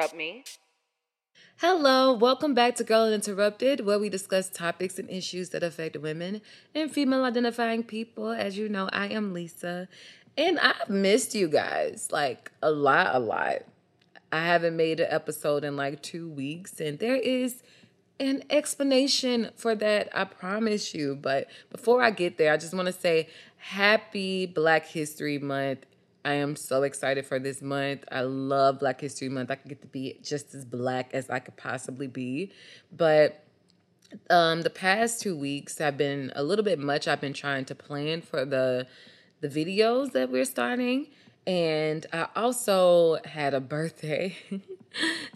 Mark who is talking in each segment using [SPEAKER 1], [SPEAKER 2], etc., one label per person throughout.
[SPEAKER 1] interrupt me.
[SPEAKER 2] Hello, welcome back to Girl Uninterrupted, where we discuss topics and issues that affect women and female identifying people. As you know, I am Lisa, and I've missed you guys like a lot, a lot. I haven't made an episode in like two weeks, and there is an explanation for that, I promise you. But before I get there, I just want to say happy Black History Month I am so excited for this month. I love Black History Month. I can get to be just as black as I could possibly be. But um, the past two weeks have been a little bit much. I've been trying to plan for the the videos that we're starting. And I also had a birthday.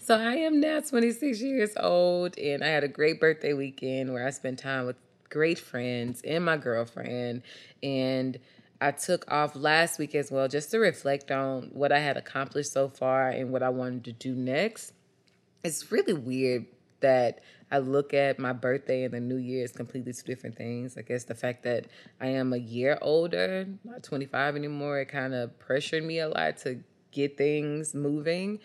[SPEAKER 2] so I am now 26 years old and I had a great birthday weekend where I spent time with great friends and my girlfriend and I took off last week as well just to reflect on what I had accomplished so far and what I wanted to do next. It's really weird that I look at my birthday and the new year as completely two different things. I guess the fact that I am a year older, not 25 anymore, it kind of pressured me a lot to get things moving.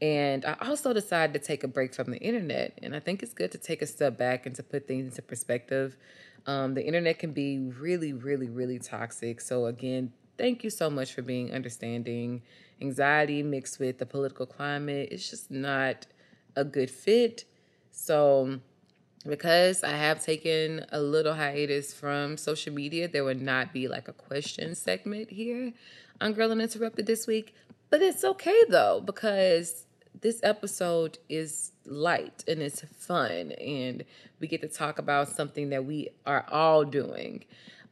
[SPEAKER 2] And I also decided to take a break from the internet. And I think it's good to take a step back and to put things into perspective um, the internet can be really, really, really toxic. So, again, thank you so much for being understanding. Anxiety mixed with the political climate, it's just not a good fit. So, because I have taken a little hiatus from social media, there would not be like a question segment here on Girl Uninterrupted this week. But it's okay though, because this episode is light and it's fun and we get to talk about something that we are all doing.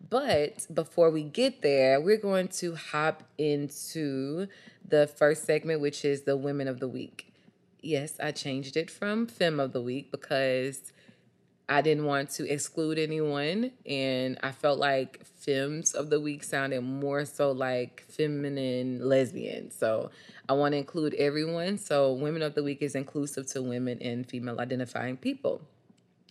[SPEAKER 2] But before we get there, we're going to hop into the first segment, which is the Women of the Week. Yes, I changed it from Fem of the Week because I didn't want to exclude anyone, and I felt like Femmes of the Week sounded more so like feminine lesbian. So I want to include everyone. So Women of the Week is inclusive to women and female identifying people.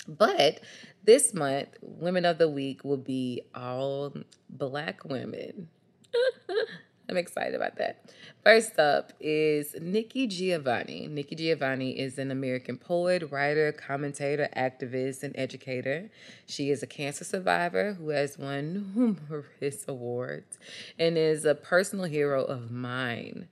[SPEAKER 2] But this month, Women of the Week will be all black women. I'm excited about that. First up is Nikki Giovanni. Nikki Giovanni is an American poet, writer, commentator, activist, and educator. She is a cancer survivor who has won numerous awards and is a personal hero of mine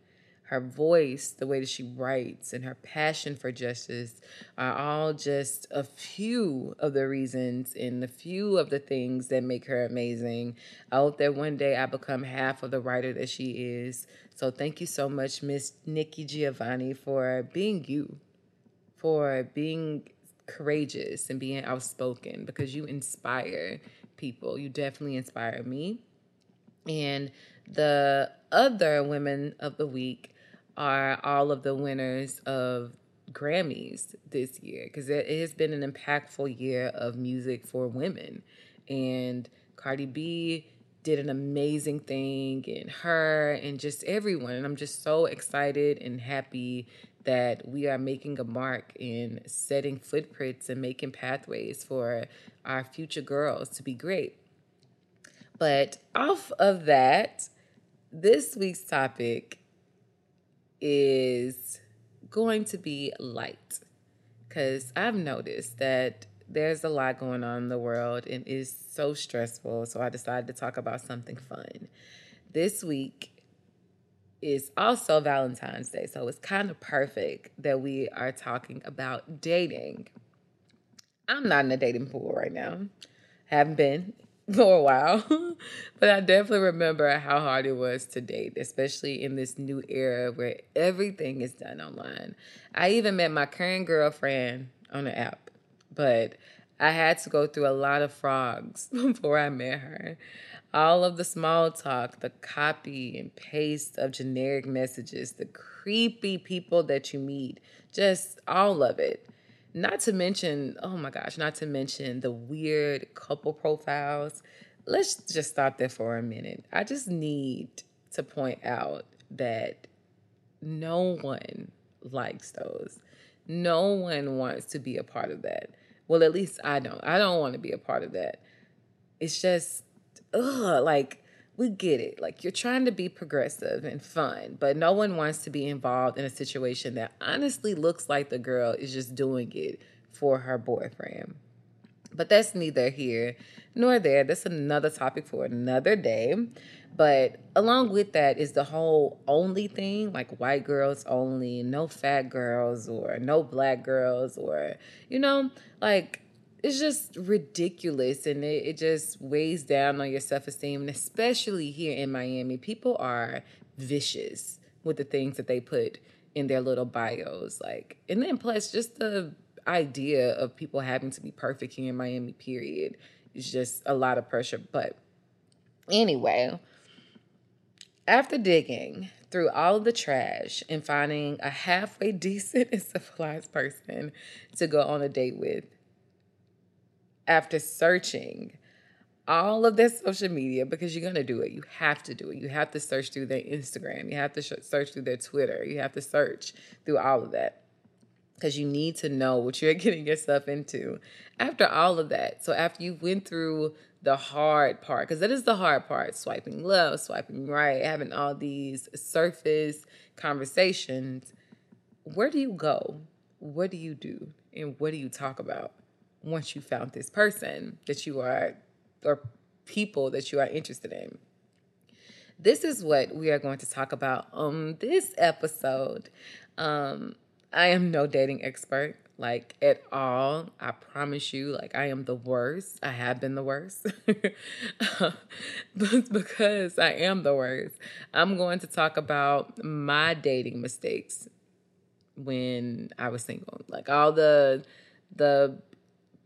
[SPEAKER 2] her voice, the way that she writes, and her passion for justice are all just a few of the reasons and a few of the things that make her amazing. I hope that one day I become half of the writer that she is. So thank you so much, Miss Nikki Giovanni, for being you, for being courageous and being outspoken because you inspire people. You definitely inspire me. And the other women of the week are all of the winners of Grammys this year because it has been an impactful year of music for women. And Cardi B did an amazing thing, and her, and just everyone. And I'm just so excited and happy that we are making a mark in setting footprints and making pathways for our future girls to be great. But off of that, this week's topic is going to be light because I've noticed that there's a lot going on in the world and it's so stressful. So I decided to talk about something fun. This week is also Valentine's Day. So it's kind of perfect that we are talking about dating. I'm not in a dating pool right now. Haven't been for a while. but I definitely remember how hard it was to date, especially in this new era where everything is done online. I even met my current girlfriend on an app, but I had to go through a lot of frogs before I met her. All of the small talk, the copy and paste of generic messages, the creepy people that you meet, just all of it. Not to mention, oh my gosh, not to mention the weird couple profiles. Let's just stop there for a minute. I just need to point out that no one likes those. No one wants to be a part of that. Well, at least I don't. I don't want to be a part of that. It's just, ugh, like we get it. Like you're trying to be progressive and fun, but no one wants to be involved in a situation that honestly looks like the girl is just doing it for her boyfriend. But that's neither here nor there. That's another topic for another day. But along with that is the whole only thing, like white girls only, no fat girls or no black girls or, you know, like it's just ridiculous and it, it just weighs down on your self-esteem and especially here in miami people are vicious with the things that they put in their little bios like and then plus just the idea of people having to be perfect here in miami period is just a lot of pressure but anyway after digging through all of the trash and finding a halfway decent and civilized person to go on a date with after searching all of their social media because you're going to do it. You have to do it. You have to search through their Instagram. You have to sh- search through their Twitter. You have to search through all of that because you need to know what you're getting yourself into after all of that. So after you went through the hard part, because that is the hard part swiping left, swiping right, having all these surface conversations. Where do you go? What do you do? And what do you talk about? Once you found this person that you are or people that you are interested in. This is what we are going to talk about on this episode. Um, I am no dating expert, like at all. I promise you, like I am the worst. I have been the worst. but because I am the worst, I'm going to talk about my dating mistakes when I was single. Like all the the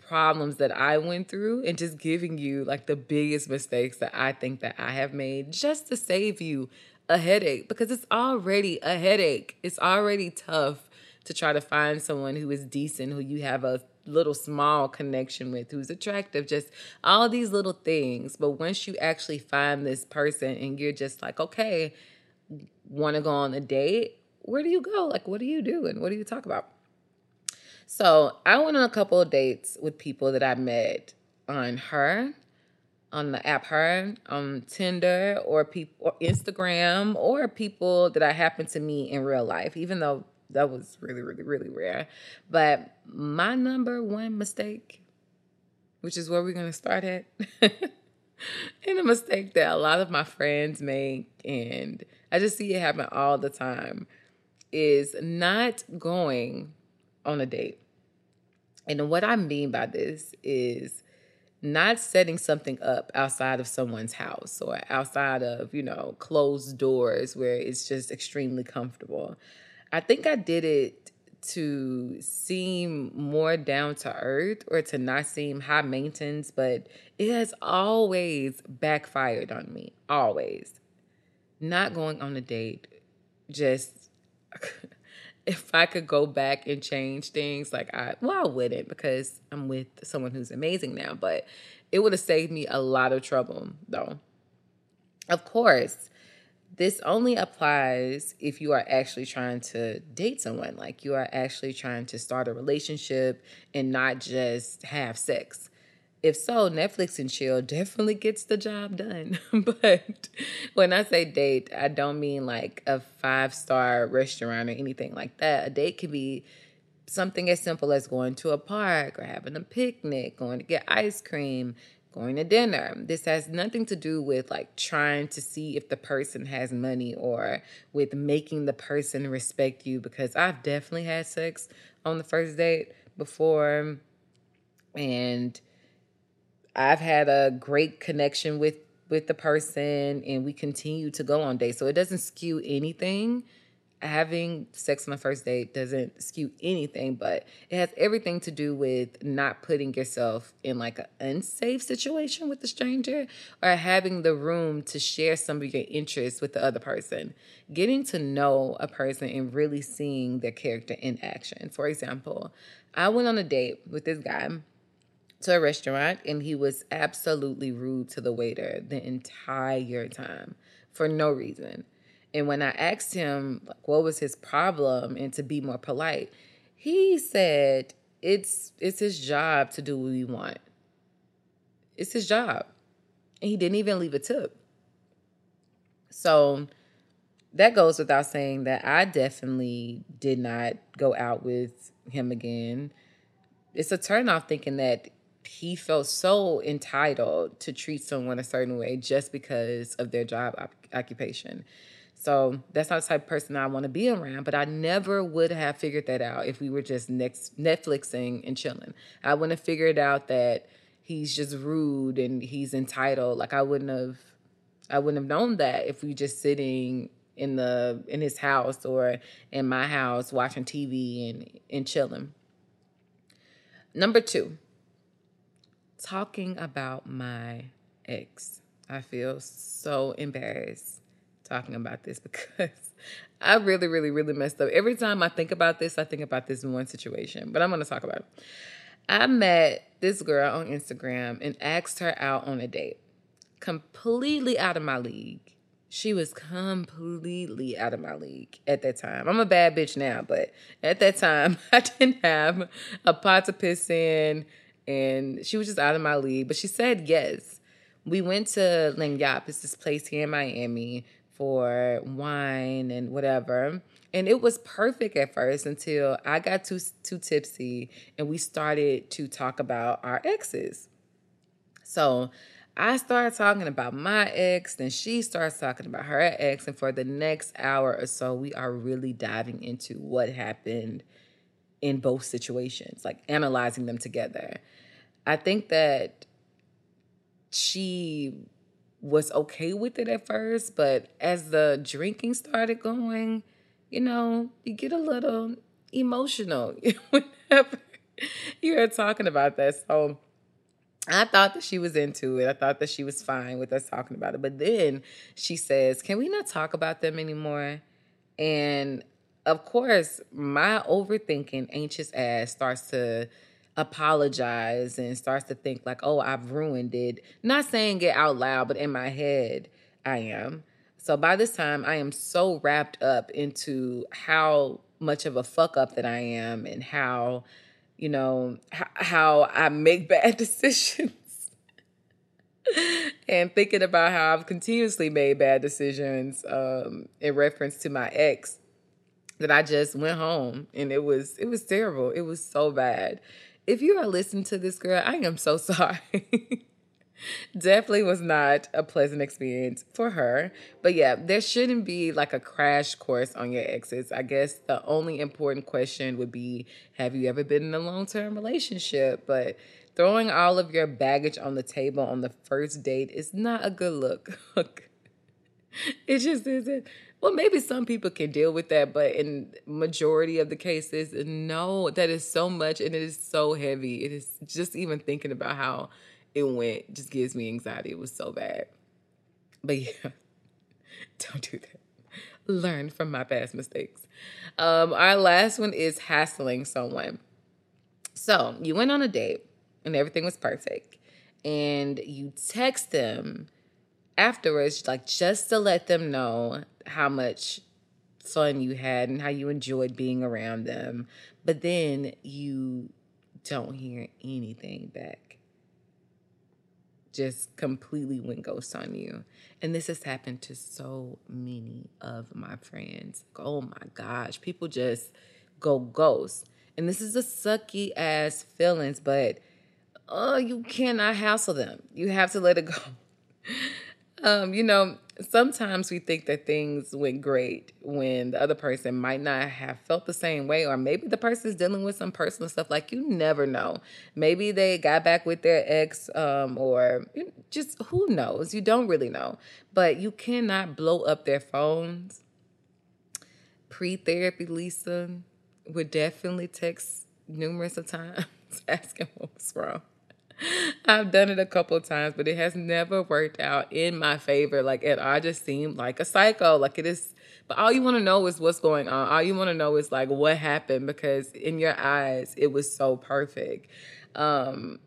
[SPEAKER 2] problems that I went through and just giving you like the biggest mistakes that I think that I have made just to save you a headache because it's already a headache. It's already tough to try to find someone who is decent, who you have a little small connection with, who's attractive, just all these little things. But once you actually find this person and you're just like, okay, want to go on a date? Where do you go? Like, what do you do? And what do you talk about? So I went on a couple of dates with people that I met on her, on the app her, on Tinder or people or Instagram or people that I happened to meet in real life, even though that was really, really, really rare. But my number one mistake, which is where we're gonna start at. and a mistake that a lot of my friends make, and I just see it happen all the time, is not going on a date. And what I mean by this is not setting something up outside of someone's house or outside of, you know, closed doors where it's just extremely comfortable. I think I did it to seem more down to earth or to not seem high maintenance, but it has always backfired on me. Always. Not going on a date just if I could go back and change things, like I, well, I wouldn't because I'm with someone who's amazing now, but it would have saved me a lot of trouble, though. Of course, this only applies if you are actually trying to date someone, like you are actually trying to start a relationship and not just have sex if so, Netflix and chill definitely gets the job done. but when I say date, I don't mean like a five star restaurant or anything like that. A date can be something as simple as going to a park or having a picnic, going to get ice cream, going to dinner. This has nothing to do with like trying to see if the person has money or with making the person respect you because I've definitely had sex on the first date before and I've had a great connection with with the person and we continue to go on dates. So it doesn't skew anything. Having sex on the first date doesn't skew anything, but it has everything to do with not putting yourself in like an unsafe situation with a stranger or having the room to share some of your interests with the other person. Getting to know a person and really seeing their character in action. For example, I went on a date with this guy to a restaurant and he was absolutely rude to the waiter the entire time for no reason. And when I asked him like, what was his problem and to be more polite, he said it's it's his job to do what we want. It's his job. And he didn't even leave a tip. So that goes without saying that I definitely did not go out with him again. It's a turnoff thinking that he felt so entitled to treat someone a certain way just because of their job op- occupation. So that's not the type of person I want to be around. But I never would have figured that out if we were just next Netflixing and chilling. I wouldn't have figured out that he's just rude and he's entitled. Like I wouldn't have I wouldn't have known that if we just sitting in the in his house or in my house watching TV and and chilling. Number 2. Talking about my ex. I feel so embarrassed talking about this because I really, really, really messed up. Every time I think about this, I think about this one situation, but I'm going to talk about it. I met this girl on Instagram and asked her out on a date. Completely out of my league. She was completely out of my league at that time. I'm a bad bitch now, but at that time, I didn't have a pot to piss in, and she was just out of my league. But she said yes. We went to Lagniappe. It's this place here in Miami for wine and whatever. And it was perfect at first until I got too too tipsy and we started to talk about our exes. So I started talking about my ex, then she starts talking about her ex, and for the next hour or so, we are really diving into what happened in both situations, like analyzing them together. I think that she was okay with it at first, but as the drinking started going, you know, you get a little emotional whenever you're talking about that. So I thought that she was into it. I thought that she was fine with us talking about it. But then she says, Can we not talk about them anymore? And of course, my overthinking, anxious ass starts to apologize and starts to think like, oh, I've ruined it. Not saying it out loud, but in my head, I am. So by this time, I am so wrapped up into how much of a fuck up that I am and how, you know, h- how I make bad decisions. and thinking about how I've continuously made bad decisions um, in reference to my ex that I just went home and it was it was terrible. It was so bad if you are listening to this girl, I am so sorry. Definitely was not a pleasant experience for her. But yeah, there shouldn't be like a crash course on your exes. I guess the only important question would be Have you ever been in a long term relationship? But throwing all of your baggage on the table on the first date is not a good look. it just isn't. Well, maybe some people can deal with that, but in majority of the cases, no, that is so much and it is so heavy. It is just even thinking about how it went just gives me anxiety. It was so bad. But yeah, don't do that. Learn from my past mistakes. Um, our last one is hassling someone. So you went on a date and everything was perfect, and you text them afterwards, like just to let them know how much fun you had and how you enjoyed being around them. But then you don't hear anything back. Just completely went ghost on you. And this has happened to so many of my friends. Oh my gosh, people just go ghost. And this is a sucky ass feelings, but oh, you cannot hassle them. You have to let it go. um, you know, sometimes we think that things went great when the other person might not have felt the same way, or maybe the person's dealing with some personal stuff. Like you never know. Maybe they got back with their ex, um, or just who knows? You don't really know. But you cannot blow up their phones. Pre therapy, Lisa would definitely text numerous of times asking what was wrong. I've done it a couple times, but it has never worked out in my favor. Like it, I just seem like a psycho. Like it is, but all you want to know is what's going on. All you want to know is like what happened because in your eyes it was so perfect. Um,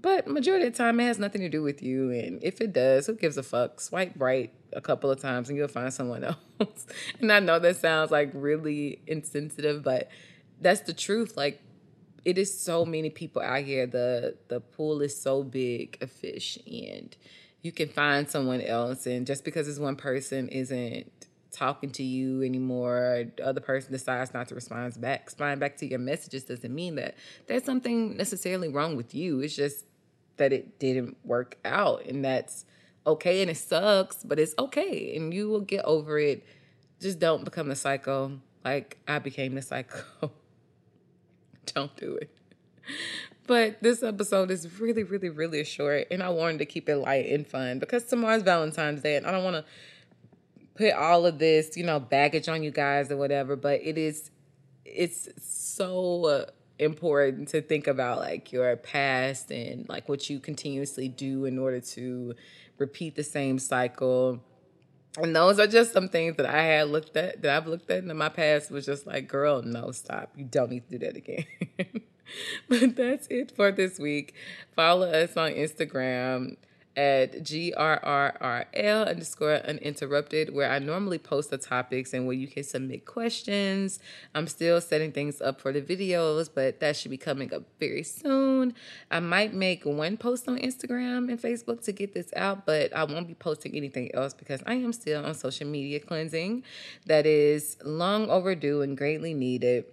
[SPEAKER 2] but majority of the time it has nothing to do with you, and if it does, who gives a fuck? Swipe right a couple of times and you'll find someone else. and I know that sounds like really insensitive, but that's the truth. Like it is so many people out here. The the pool is so big of fish, and you can find someone else. And just because this one person isn't talking to you anymore, the other person decides not to respond back, respond back to your messages doesn't mean that there's something necessarily wrong with you. It's just that it didn't work out. And that's okay. And it sucks, but it's okay. And you will get over it. Just don't become a psycho like I became the psycho. don't do it. But this episode is really, really, really short, and I wanted to keep it light and fun because tomorrow's Valentine's Day, and I don't want to put all of this, you know, baggage on you guys or whatever. But it is, it's so important to think about like your past and like what you continuously do in order to repeat the same cycle. And those are just some things that I had looked at that I've looked at in my past was just like, girl, no, stop. You don't need to do that again. but that's it for this week. Follow us on Instagram at GRRRL underscore uninterrupted, where I normally post the topics and where you can submit questions. I'm still setting things up for the videos, but that should be coming up very soon. I might make one post on Instagram and Facebook to get this out, but I won't be posting anything else because I am still on social media cleansing that is long overdue and greatly needed.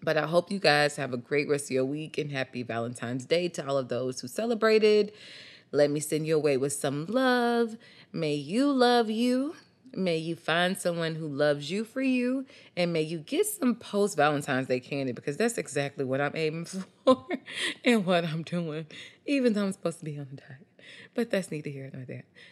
[SPEAKER 2] But I hope you guys have a great rest of your week and happy Valentine's Day to all of those who celebrated. Let me send you away with some love. May you love you. May you find someone who loves you for you. And may you get some post Valentine's Day candy because that's exactly what I'm aiming for and what I'm doing, even though I'm supposed to be on a diet. But that's neither here nor there.